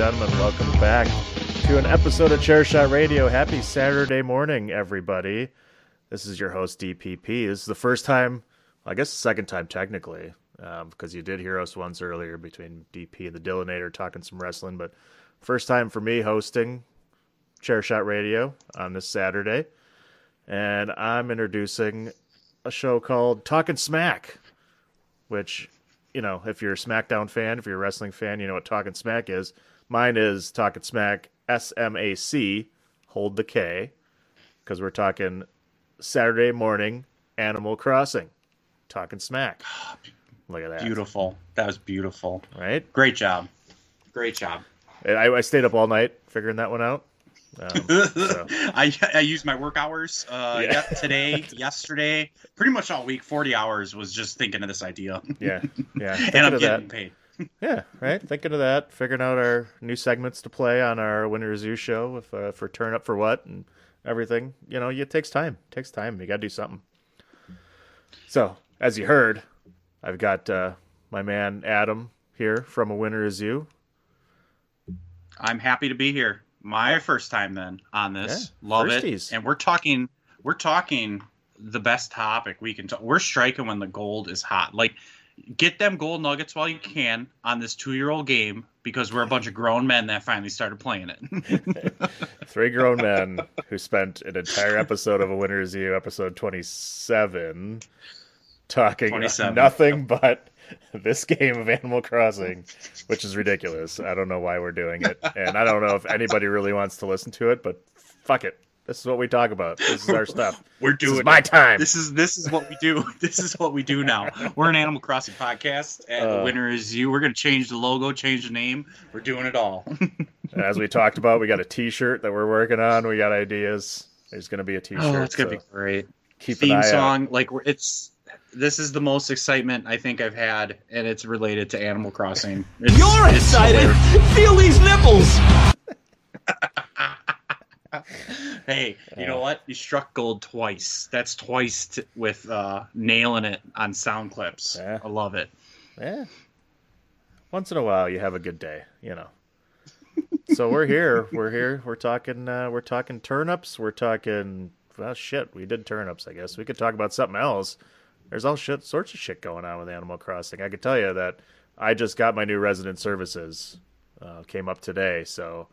Gentlemen, welcome back to an episode of Chairshot Radio. Happy Saturday morning, everybody. This is your host, DPP. This is the first time, I guess the second time technically, um, because you did hear us once earlier between DP and the Dillinator talking some wrestling, but first time for me hosting Chairshot Radio on this Saturday. And I'm introducing a show called Talking Smack, which you know, if you're a SmackDown fan, if you're a wrestling fan, you know what Talking Smack is. Mine is Talking Smack S M A C, hold the K, because we're talking Saturday morning Animal Crossing. Talking Smack. Look at that. Beautiful. That was beautiful. Right? Great job. Great job. I, I stayed up all night figuring that one out. Um, so, I I used my work hours uh, Yeah. today, yesterday, pretty much all week. Forty hours was just thinking of this idea, yeah, yeah. and Thinking I'm of getting that. paid. Yeah, right. Thinking of that, figuring out our new segments to play on our Winner Is You show if uh, for turn up for what and everything. You know, it takes time. It takes time. You got to do something. So, as you heard, I've got uh, my man Adam here from a Winner Is You. I'm happy to be here. My first time then on this. Love firsties. it. And we're talking. We're talking the best topic we can. talk. We're striking when the gold is hot. Like, get them gold nuggets while you can on this two-year-old game because we're a bunch of grown men that finally started playing it. Three grown men who spent an entire episode of a Winner Is You, episode 27, talking 27. nothing but this game of Animal Crossing, which is ridiculous. I don't know why we're doing it. And I don't know if anybody really wants to listen to it, but fuck it. This is what we talk about. This is our stuff. We're This is doing my it. time. This is this is what we do. This is what we do now. We're an Animal Crossing podcast, and Uh. the winner is you. We're gonna change the logo, change the name. We're doing it all. As we talked about, we got a T-shirt that we're working on. We got ideas. There's going to be a T-shirt. oh, it's gonna be great. keep an eye Theme out. song, like it's. This is the most excitement I think I've had, and it's related to Animal Crossing. It's- You're it's excited. hilarious. Feel these nipples. Hey, you know what? You struck gold twice. That's twice t- with uh, nailing it on sound clips. Yeah. I love it. Yeah. Once in a while, you have a good day, you know. so we're here. We're here. We're talking. Uh, we're talking turnips. We're talking. Well, shit. We did turnips. I guess we could talk about something else. There's all shit, sorts of shit going on with Animal Crossing. I could tell you that I just got my new resident services. Uh, came up today, so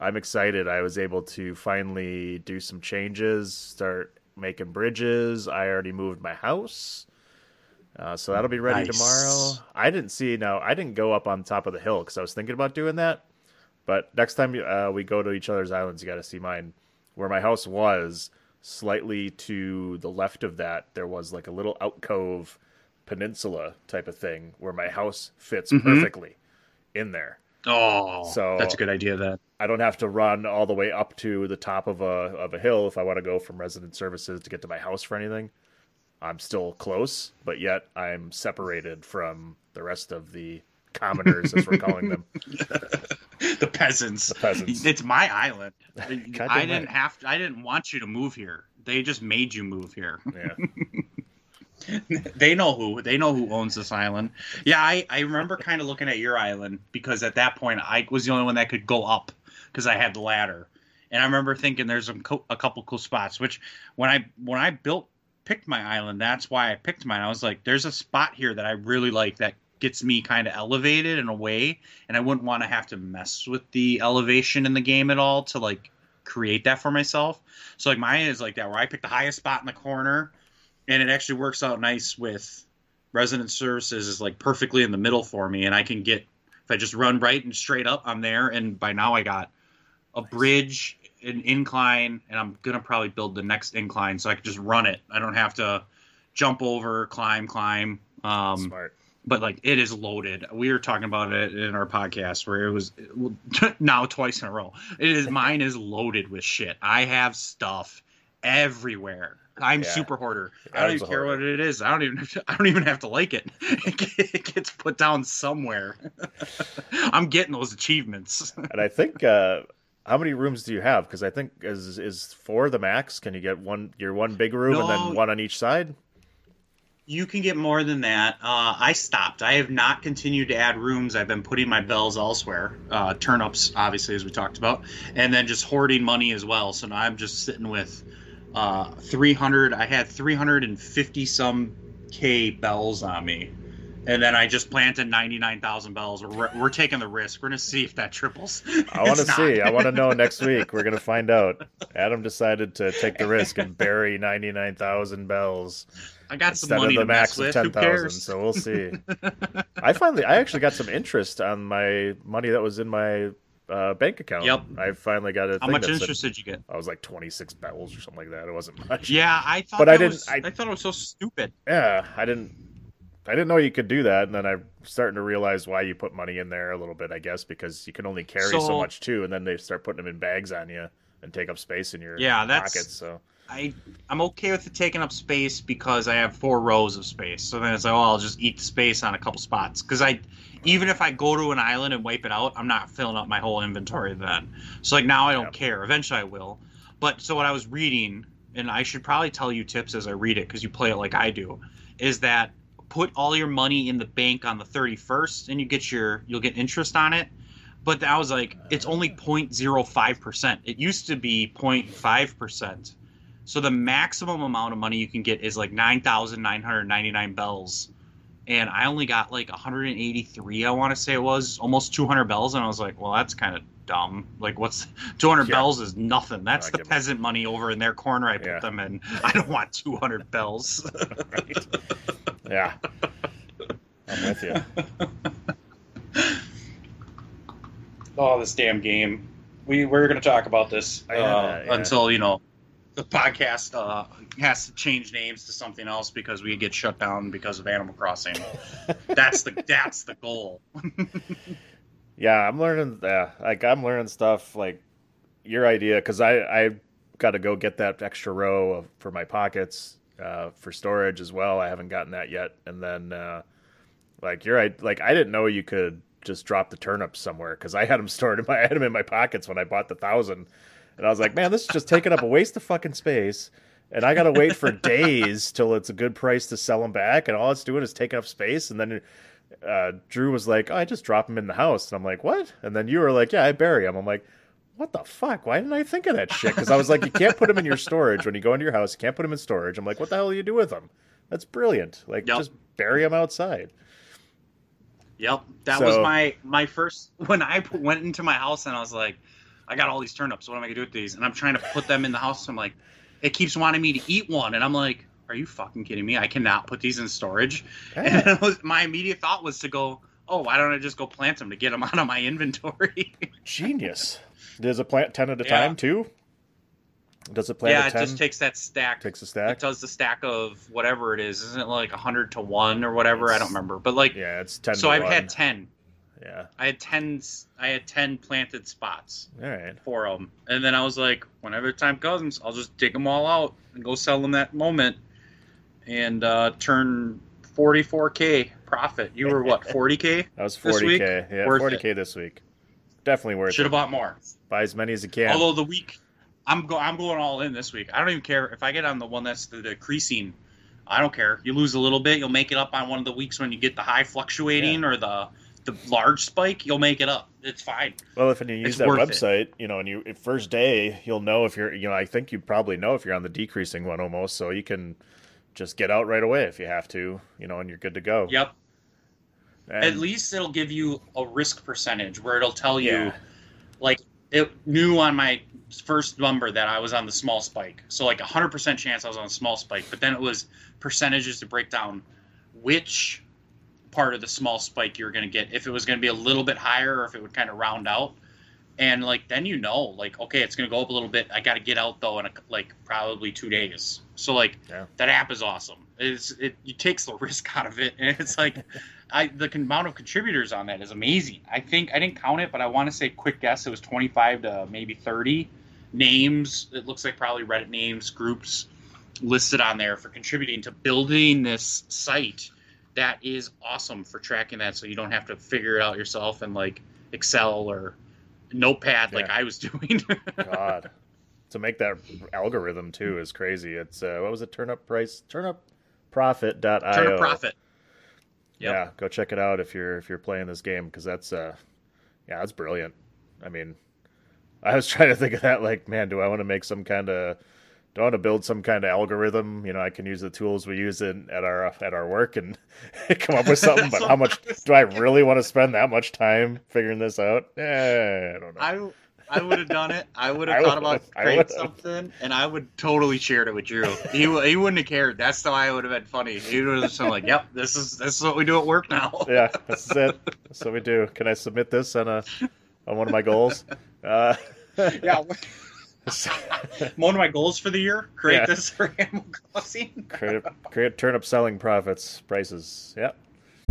I'm excited. I was able to finally do some changes, start making bridges. I already moved my house. Uh, so that'll be ready Nice. tomorrow. I didn't see now. I didn't go up on top of the hill because I was thinking about doing that. But next time uh, we go to each other's islands, you got to see mine. Where my house was, slightly to the left of that, there was like a little alcove peninsula type of thing where my house fits mm-hmm. perfectly in there. Oh, So- that's a good idea. Then I don't have to run all the way up to the top of a of a hill if I want to go from resident services to get to my house for anything. I'm still close, but yet I'm separated from the rest of the commoners, as we're calling them. the peasants. The peasants. It's my island. Goddamn I didn't right. have. To, I didn't want you to move here. They just made you move here. Yeah, they know who. They know who owns this island. Yeah, I, I remember kind of looking at your island because at that point I was the only one that could go up because I had the ladder. And I remember thinking there's some co- a couple cool spots. Which when I when I built picked my island, that's why I picked mine. I was like, there's a spot here that I really like that gets me kind of elevated in a way, and I wouldn't want to have to mess with the elevation in the game at all to like create that for myself. So like mine is like that where I pick the highest spot in the corner, and it actually works out nice with resident services is like perfectly in the middle for me, and I can get if I just run right and straight up, I'm there. And by now I got a bridge, an incline, and I'm gonna probably build the next incline so I can just run it. I don't have to jump over, climb, climb. Um, Smart. But like it is loaded. We were talking about it in our podcast where it was now twice in a row. It is mine is loaded with shit. I have stuff everywhere. I'm Yeah. super hoarder. I don't even care hoarder. what it is. I don't even have to, I don't even have to like it. It gets put down somewhere. I'm getting those achievements. And I think uh, how many rooms do you have? Because I think is is four the max. Can you get one your one big room and then one on each side? You can get more than that. Uh, I stopped. I have not continued to add rooms. I've been putting my bells elsewhere. Uh, turnips, obviously, as we talked about, and then just hoarding money as well. So now I'm just sitting with uh, 300. I had 350 some k bells on me, and then I just planted 99,000 bells. We're, we're taking the risk. We're gonna see if that triples. I want to see. I want to know next week. We're gonna find out. Adam decided to take the risk and bury ninety nine thousand bells I got some instead of money the to max mess of with. ten Who cares? So we'll see. I finally, I actually got some interest on my money that was in my uh, bank account. Yep. I finally got it. How much that said- interest did you get? I was like twenty six bells or something like that. It wasn't much. Yeah, I thought. But I didn't- Was, I- I thought it was so stupid. Yeah, I didn't. I didn't know you could do that, and then I'm starting to realize why you put money in there a little bit. I guess because you can only carry so, So- much too, and then they start putting them in bags on you and take up space in your Yeah, that's- pockets. So I I'm okay with it taking up space because I have four rows of space. So then it's like, oh, I'll just eat the space on a couple spots. Because I, even if I go to an island and wipe it out, I'm not filling up my whole inventory then. So like now I don't Yeah. care. Eventually I will. But so what I was reading, and I should probably tell you tips as I read it because you play it like I do, is that put all your money in the bank on the 31st and you get your you'll get interest on it. But I was like, it's uh. only 0.05%. It used to be 0.5%. So the maximum amount of money you can get is like 9,999 bells. And I only got like 183, I want to say it was, almost 200 bells. And I was like, well, that's kind of dumb. Like, what's 200 Yeah. bells is nothing. That's the it. peasant money over in their corner I put Yeah. them in. I don't want 200 bells. yeah, I'm with you. oh, this damn game. We, we're going to talk about this uh, yeah. until, you know, the podcast uh, has to change names to something else because we get shut down because of Animal Crossing. that's the that's the goal. Yeah, I'm learning. Uh, like I'm learning stuff like your idea because I I got to go get that extra row of, for my pockets uh, for storage as well. I haven't gotten that yet, and then uh, like you're right. Like I didn't know you could just drop the turnips somewhere because I had them stored in my I had them in my pockets when I bought the thousand, and I was like, man, this is just taking up a waste of fucking space. And I gotta wait for days till it's a good price to sell them back, and all it's doing is taking up space. And then uh, Drew was like, oh, I just drop them in the house. And I'm like, what? And then you were like, yeah, I bury them. I'm like, what the fuck? Why didn't I think of that shit? Because I was like, you can't put them in your storage when you go into your house. You can't put them in storage. I'm like, what the hell do you do with them? That's brilliant. Like, Yep. just bury them outside. Yep, that was my my first when I went into my house and I was like, I got all these turnips. What am I gonna do with these? And I'm trying to put them in the house. I'm like, it keeps wanting me to eat one, and I'm like, are you fucking kidding me? I cannot put these in storage. And it was, my immediate thought was to go, oh, why don't I just go plant them to get them out of my inventory? Genius. Does it plant 10 at a Yeah. time, too? Does it plant yeah, it 10? just takes that stack. Takes a stack. It does the stack of whatever it is. Isn't it like hundred to one or whatever? I don't remember. But like, Yeah, it's 10 so to I've 1. had ten. Yeah. I had ten. I had ten planted spots. All right. for them. And then I was like, whenever the time comes, I'll just dig them all out and go sell them that moment and uh, turn 44k profit. You were what, 40k? That was 40K. Yeah, 40K this week. Definitely worth Should it. have bought more. Buy as many as you can. Although the week, I'm go I'm going all in this week. I don't even care if I get on the one that's the decreasing. I don't care. You lose a little bit, you'll make it up on one of the weeks when you get the high fluctuating or the the large spike. You'll make it up. It's fine. Well, if you use It's that worth it. website, you know, and you first day, you'll know if you're, you know, I think you probably know if you're on the decreasing one almost, so you can just get out right away if you have to, you know, and you're good to go. Yep. And- At least it'll give you a risk percentage where it'll tell you, Yeah. like, it knew on my first number that I was on the small spike. So, like, a 100% chance I was on a small spike. But then it was percentages to break down which part of the small spike you're going to get, if it was going to be a little bit higher or if it would kind of round out. And, like, then you know, like, okay, it's going to go up a little bit. I got to get out, though, in, a, like, probably two days. So, like, Yeah. that app is awesome. It's, it, it takes the risk out of it. And it's like, I the amount of contributors on that is amazing. I think I didn't count it, but I want to say quick guess it was 25 to maybe 30 names. It looks like probably Reddit names, groups listed on there for contributing to building this site that is awesome for tracking that so you don't have to figure it out yourself in like Excel or Notepad like I was doing. God, to make that algorithm too is crazy. It's uh, what was it? Turn up price, turn up profit.io. Turn a profit. Yep. Yeah, go check it out if you're if you're playing this game because that's uh, yeah, that's brilliant. I mean, I was trying to think of that like, man, do I want to make some kind of do I want to build some kind of algorithm? You know, I can use the tools we use in at our at our work and come up with something. but how much do I really want to spend that much time figuring this out? Eh, I don't know. I I would have done it. I would have thought about I creating something, and I would totally shared it with Drew. He he wouldn't have cared. That's the why it would have been funny. He would have just been like, "Yep, this is this is what we do at work now." yeah, that's it. That's what we do. Can I submit this on a on one of my goals? Uh, yeah. One of my goals for the year: create Yeah. this for Animal Crossing. create create turnip selling profits prices. Yep.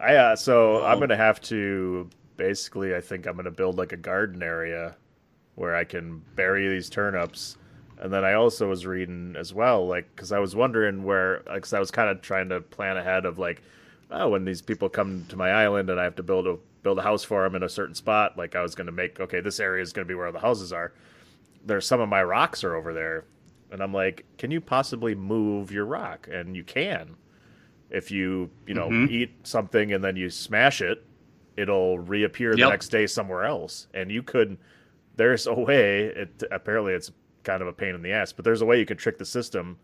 I uh, so I'm gonna have to basically. I think I'm gonna build like a garden area where I can bury these turnips. And then I also was reading as well, like, because I was wondering where, because I was kind of trying to plan ahead of like, oh, when these people come to my island and I have to build a build a house for them in a certain spot, like I was going to make, okay, this area is going to be where the houses are. There's some of my rocks are over there, and I'm like, can you possibly move your rock? And you can, if you you know Mhm. eat something and then you smash it, it'll reappear the Yep. next day somewhere else, and you could. There's a way. It apparently it's kind of a pain in the ass, but there's a way you could trick the system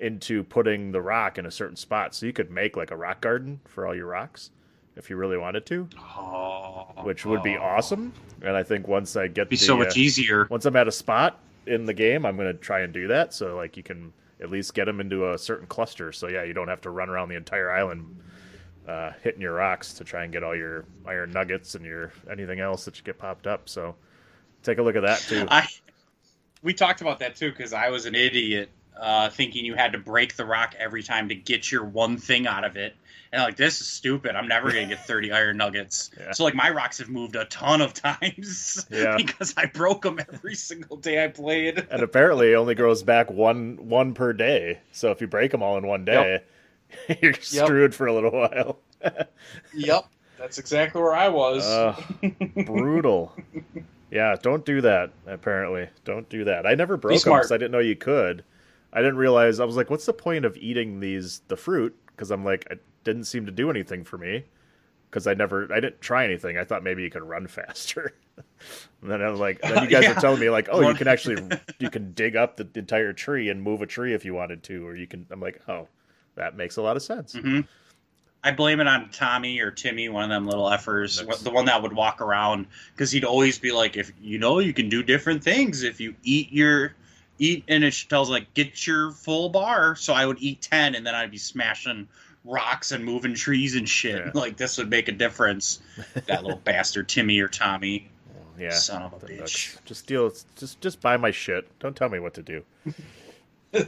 into putting the rock in a certain spot. So you could make like a rock garden for all your rocks if you really wanted to, Oh, which would be awesome. And I think once I get Be the, so much uh, easier. once I'm at a spot in the game, I'm going to try and do that. So like you can at least get them into a certain cluster. So yeah, you don't have to run around the entire island uh, hitting your rocks to try and get all your iron nuggets and your anything else that you get popped up. So take a look at that too. I we talked about that too because I was an idiot uh, thinking you had to break the rock every time to get your one thing out of it. And like this is stupid. I'm never gonna get 30 iron nuggets. Yeah. So like my rocks have moved a ton of times Yeah. because I broke them every single day I played. and apparently it only grows back one one per day. So if you break them all in one day, you're screwed for a little while. Yep, that's exactly where I was. Uh, brutal. Yeah, don't do that. Apparently, don't do that. I never broke them because I didn't know you could. I didn't realize. I was like, "What's the point of eating these the fruit?" Because I'm like, it didn't seem to do anything for me. Because I never, I didn't try anything. I thought maybe you could run faster. and then I was like, then you guys Yeah. were telling me like, oh, you can actually, you can dig up the entire tree and move a tree if you wanted to, or you can. I'm like, oh, that makes a lot of sense. hmm I blame it on Tommy or Timmy, one of them little effers, That's- the one that would walk around because he'd always be like, "If you know, you can do different things if you eat your eat." And it tells like, "Get your full bar." So I would eat ten, and then I'd be smashing rocks and moving trees and shit. Yeah. Like this would make a difference. that little bastard, Timmy or Tommy, Yeah. son of a bitch. nuts. Just deal. Just just buy my shit. Don't tell me what to do.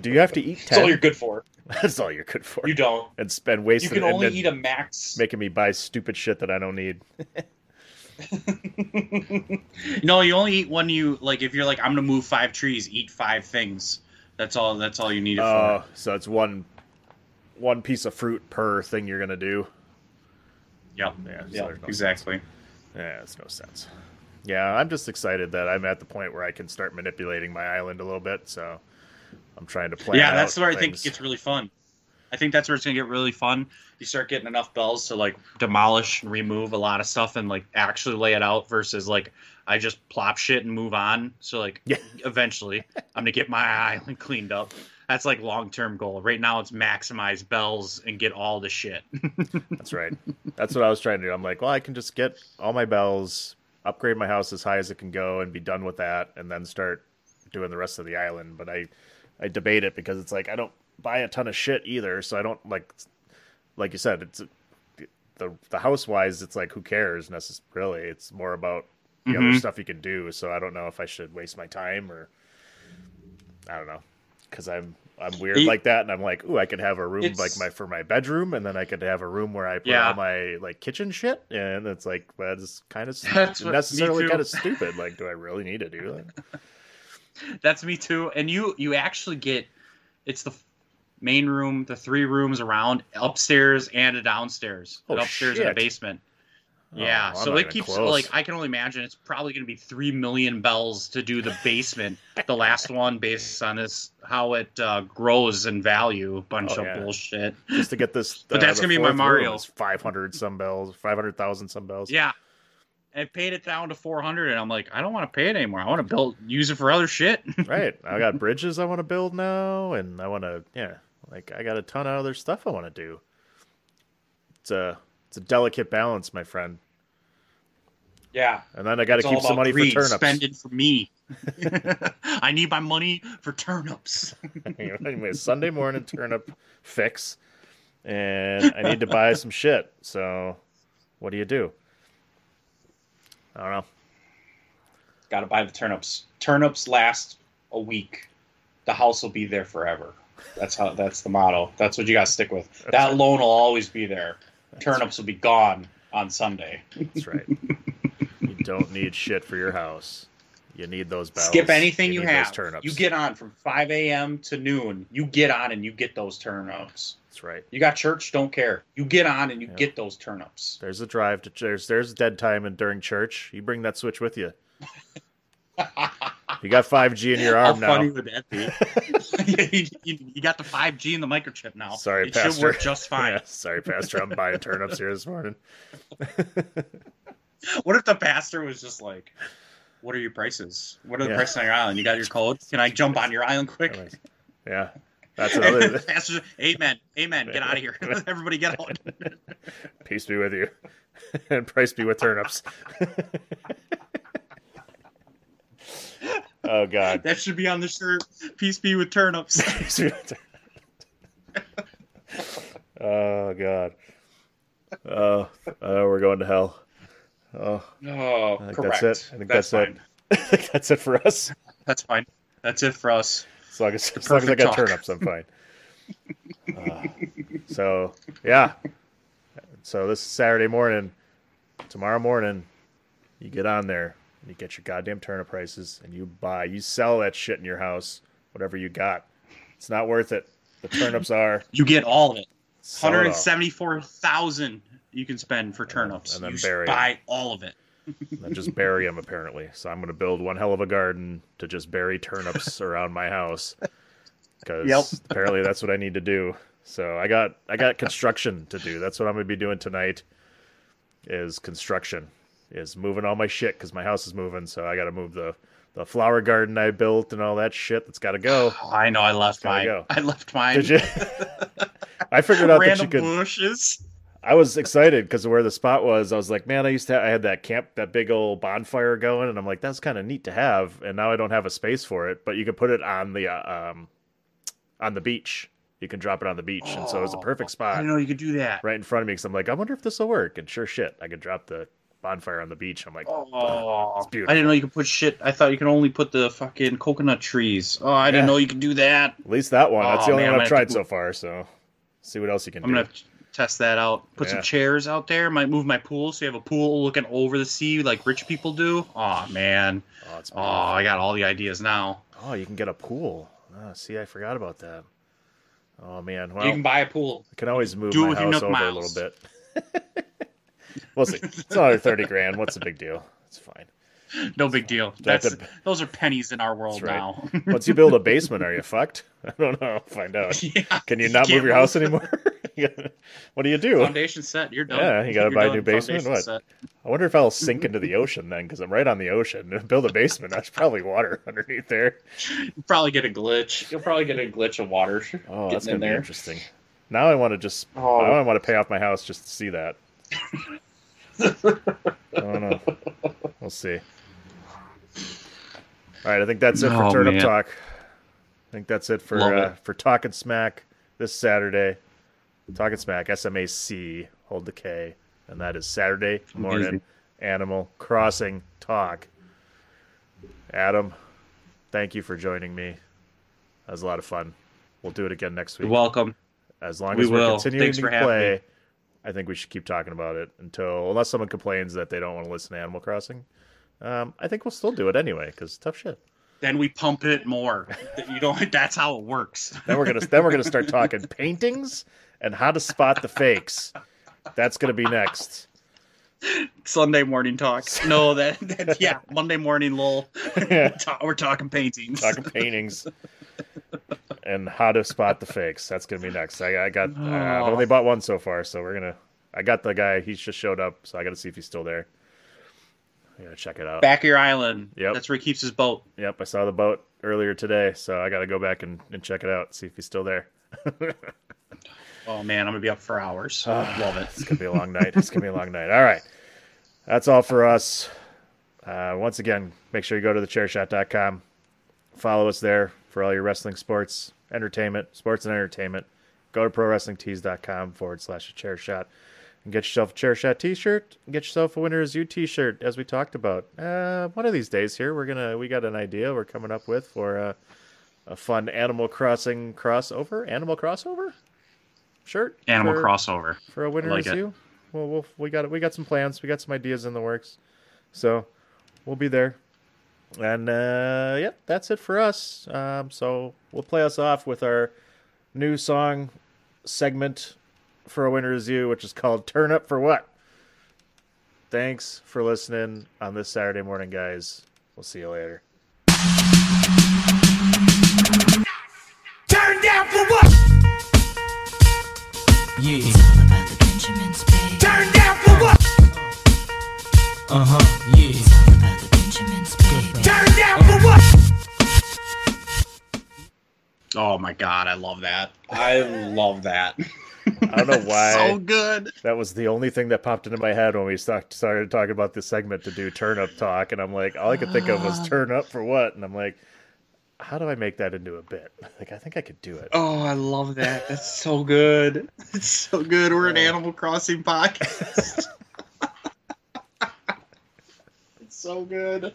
do you have to eat That's all you're good for. That's all you're good for. You don't. and spend wasting. You can only eat a max. making me buy stupid shit that I don't need. no, you only eat when you like. If you're like, I'm gonna move five trees, eat five things. That's all. That's all you need Oh, for. so it's one one piece of fruit per thing you're gonna do. Yep. Yeah, so there's no exactly. Yeah, it's no sense. Yeah, I'm just excited that I'm at the point where I can start manipulating my island a little bit. So I'm trying to plan. yeah, that's where I think things. it gets really fun. I think that's where it's gonna get really fun. You start getting enough bells to like demolish and remove a lot of stuff and like actually lay it out versus like I just plop shit and move on. So like Yeah. eventually I'm gonna get my island cleaned up. That's like long term goal. Right now it's maximize bells and get all the shit. That's right. That's what I was trying to do. I'm like, well, I can just get all my bells, upgrade my house as high as it can go, and be done with that, and then start doing the rest of the island. But I, I debate it because it's like I don't buy a ton of shit either, so I don't like, like you said, it's the the house wise, it's like who cares necessarily. It's more about the other Mhm. stuff you can do. So I don't know if I should waste my time or I don't know because I'm I'm weird like that, and I'm like, ooh, I could have a room like my for my bedroom, and then I could have a room where I put Yeah. all my like kitchen shit, and it's like that's kind of That's necessarily kind of stupid. Like, do I really need to do that? That's me too. And you you actually get it's the main room, the three rooms around upstairs and a downstairs, Oh, an upstairs and a basement. Oh, Yeah, I'm so it keeps close. like I can only imagine it's probably going to be three million bells to do the basement, the last one, based on this how it uh, grows in value. A bunch Oh, of yeah. bullshit. just to get this. But uh, that's gonna be my Mario. Five hundred some bells, five hundred thousand some bells. Yeah, I paid it down to four hundred, and I'm like, I don't want to pay it anymore. I want to build, use it for other shit. right. I got bridges I want to build now, and I want to yeah, like I got a ton of other stuff I want to do. It's a it's a delicate balance, my friend. Yeah, And then I got to keep some money greed. for turnips. Spend it for me. I need my money for turnips. anyway, Sunday morning turnip fix, and I need to buy some shit. So, what do you do? I don't know. Got to buy the turnips. Turnips last a week. The house will be there forever. That's how. That's the motto. That's what you got to stick with. That loan will always be there. Turnips will be gone on Sunday. That's right. You don't need shit for your house. You need those bells. Skip anything you, need those have. turnips. You get on from 5 a.m. to noon. You get on and you get those turnips. That's right. You got church, don't care. You get on and you Yeah. get those turnips. There's a drive to there's there's dead time and during church. You bring that switch with you. You got 5G in your How arm now. funny would that be? you, you- you got the 5G in the microchip now. Sorry, it Pastor. should work just fine. Yeah, sorry, Pastor. I'm buying turnips here this morning. What if the pastor was just like, "What are your prices? What are the Yeah. prices on your island? You got your code? Can I jump on your island quick?" Yeah, that's another. pastor, amen, amen. Get out of here, everybody, get out. Peace be with you, and price be with turnips. oh God. that should be on the shirt. Peace be with turnips. Peace be with turnips. oh God. Oh, oh, we're going to hell. Oh, Oh, I think correct. that's it. I think that's, that's, fine. it. I think that's it for us. That's fine. That's it for us. As long as, as, long as I got talk. turnips, I'm fine. Uh, so yeah. So this Saturday morning, tomorrow morning, you get on there and you get your goddamn turnip prices and you buy, you sell that shit in your house, whatever you got. It's not worth it. The turnips are. You get all of it. All. Hundred seventy-four thousand you can spend for turnips. and then you bury buy all of it. And then just bury them apparently. So I'm going to build one hell of a garden to just bury turnips around my house because Yep. apparently that's what I need to do. So I got I got construction to do. That's what I'm going to be doing tonight. Is construction is moving all my shit because my house is moving. So I got to move the the flower garden I built and all that shit. That's got to go. Oh, I know. I left mine. go. I left mine. Did you? I figured out that Random you could. bushes. I was excited because of where the spot was. I was like, man, I used to. have, I had that camp, that big old bonfire going, and I'm like, that's kind of neat to have. And now I don't have a space for it, but you could put it on the uh, um, on the beach. You can drop it on the beach, and so it was a perfect spot didn't know you could do that. right in front of me. Because I'm like, I wonder if this will work. And sure, shit, I could drop the bonfire on the beach. I'm like, Oh, It's beautiful. I didn't know you could put shit. I thought you could only put the fucking coconut trees. Oh, I didn't know you could do that. at least that one. That's Oh, the only man, one I've tried so far. So see what else you can I'm do. gonna test that out. Put Yeah. some chairs out there. Might move my pool so you have a pool looking over the sea like rich people do. Oh man. Oh, Oh, I got all the ideas now. Oh, you can get a pool. Oh, see, I forgot about that. Oh man, well, you can buy a pool. I can always move Do my house over a little bit. we'll see. It's another thirty grand. What's the big deal? It's fine. No big deal. That's those are pennies in our world right. now. Once you build a basement, are you fucked? I don't know. Find out. yeah. Can you not can't move your house anymore? what do you do? Foundation set. You're done. Yeah, you gotta You're buy a new basement? What? set. I wonder if I'll sink into the ocean then, because I'm right on the ocean. Build a basement. That's probably water underneath there. You'll probably get a glitch. You'll probably get a glitch of water. Oh, that's getting gonna in be there. interesting. Now I want to just. Oh. I want to pay off my house just to see that. I don't know. We'll see. All right, I think that's it for Oh, Turnip man. Talk. I think that's it for Love it. uh, for Talking Smack this Saturday. Talking Smack, SMAC, hold the K, and that is Saturday morning. Easy. Animal Crossing Talk. Adam, thank you for joining me. That was a lot of fun. We'll do it again next week. You're welcome. As long We as we're will. continuing Thanks to for play, me. I think we should keep talking about it until, unless someone complains that they don't want to listen to Animal Crossing. Um, I think we'll still do it anyway because tough shit. Then we pump it more. You don't. That's how it works. Then we're gonna then we're gonna start talking paintings and how to spot the fakes. That's gonna be next. Sunday morning talk. No, that, that yeah. Monday morning, lol. Ta- We're talking paintings. talking paintings and how to spot the fakes. That's gonna be next. I, I got. Uh, I've Oh. only bought one so far, so we're gonna. I got the guy. He's just showed up, so I got to see if he's still there. I gotta check it out. Back of your island. Yep. That's where he keeps his boat. Yep, I saw the boat earlier today, so I got to go back and, and check it out, see if he's still there. Oh man, I'm gonna be up for hours. Ah. Love it. It's gonna be a long night. It's gonna be a long night. All right, that's all for us. Uh, once again, make sure you go to thechairshot.com. Follow us there for all your wrestling, sports, entertainment, sports and entertainment. Go to prowrestlingtees.com forward slash chair shot and get yourself a chair shot t-shirt. and Get yourself a winner is you t-shirt, as we talked about. Uh, one of these days here, we're gonna we got an idea we're coming up with for uh, a fun Animal Crossing crossover, Animal crossover shirt. Animal for- crossover. for a winner like is it. you. Well, we'll we got we got some plans. We got some ideas in the works, so we'll be there. And uh, yeah, that's it for us. Um, so we'll play us off with our new song segment for a winner is you, which is called "Turn Up for What." Thanks for listening on this Saturday morning, guys. We'll see you later. Turn down for what? Yeah. about the Benjamins, babe. Turn down for what? Uh huh. Yeah. about the Benjamins, baby. Turn down for what? Oh my god, I love that. I love that. I don't know why. so good. That was the only thing that popped into my head when we start, started talking about this segment to do turn up talk, and I'm like, all I could think of was turn up for what, and I'm like, how do I make that into a bit? Like, I think I could do it. Oh, I love that. That's so good. It's so good. We're an uh, Animal Crossing podcast. it's so good.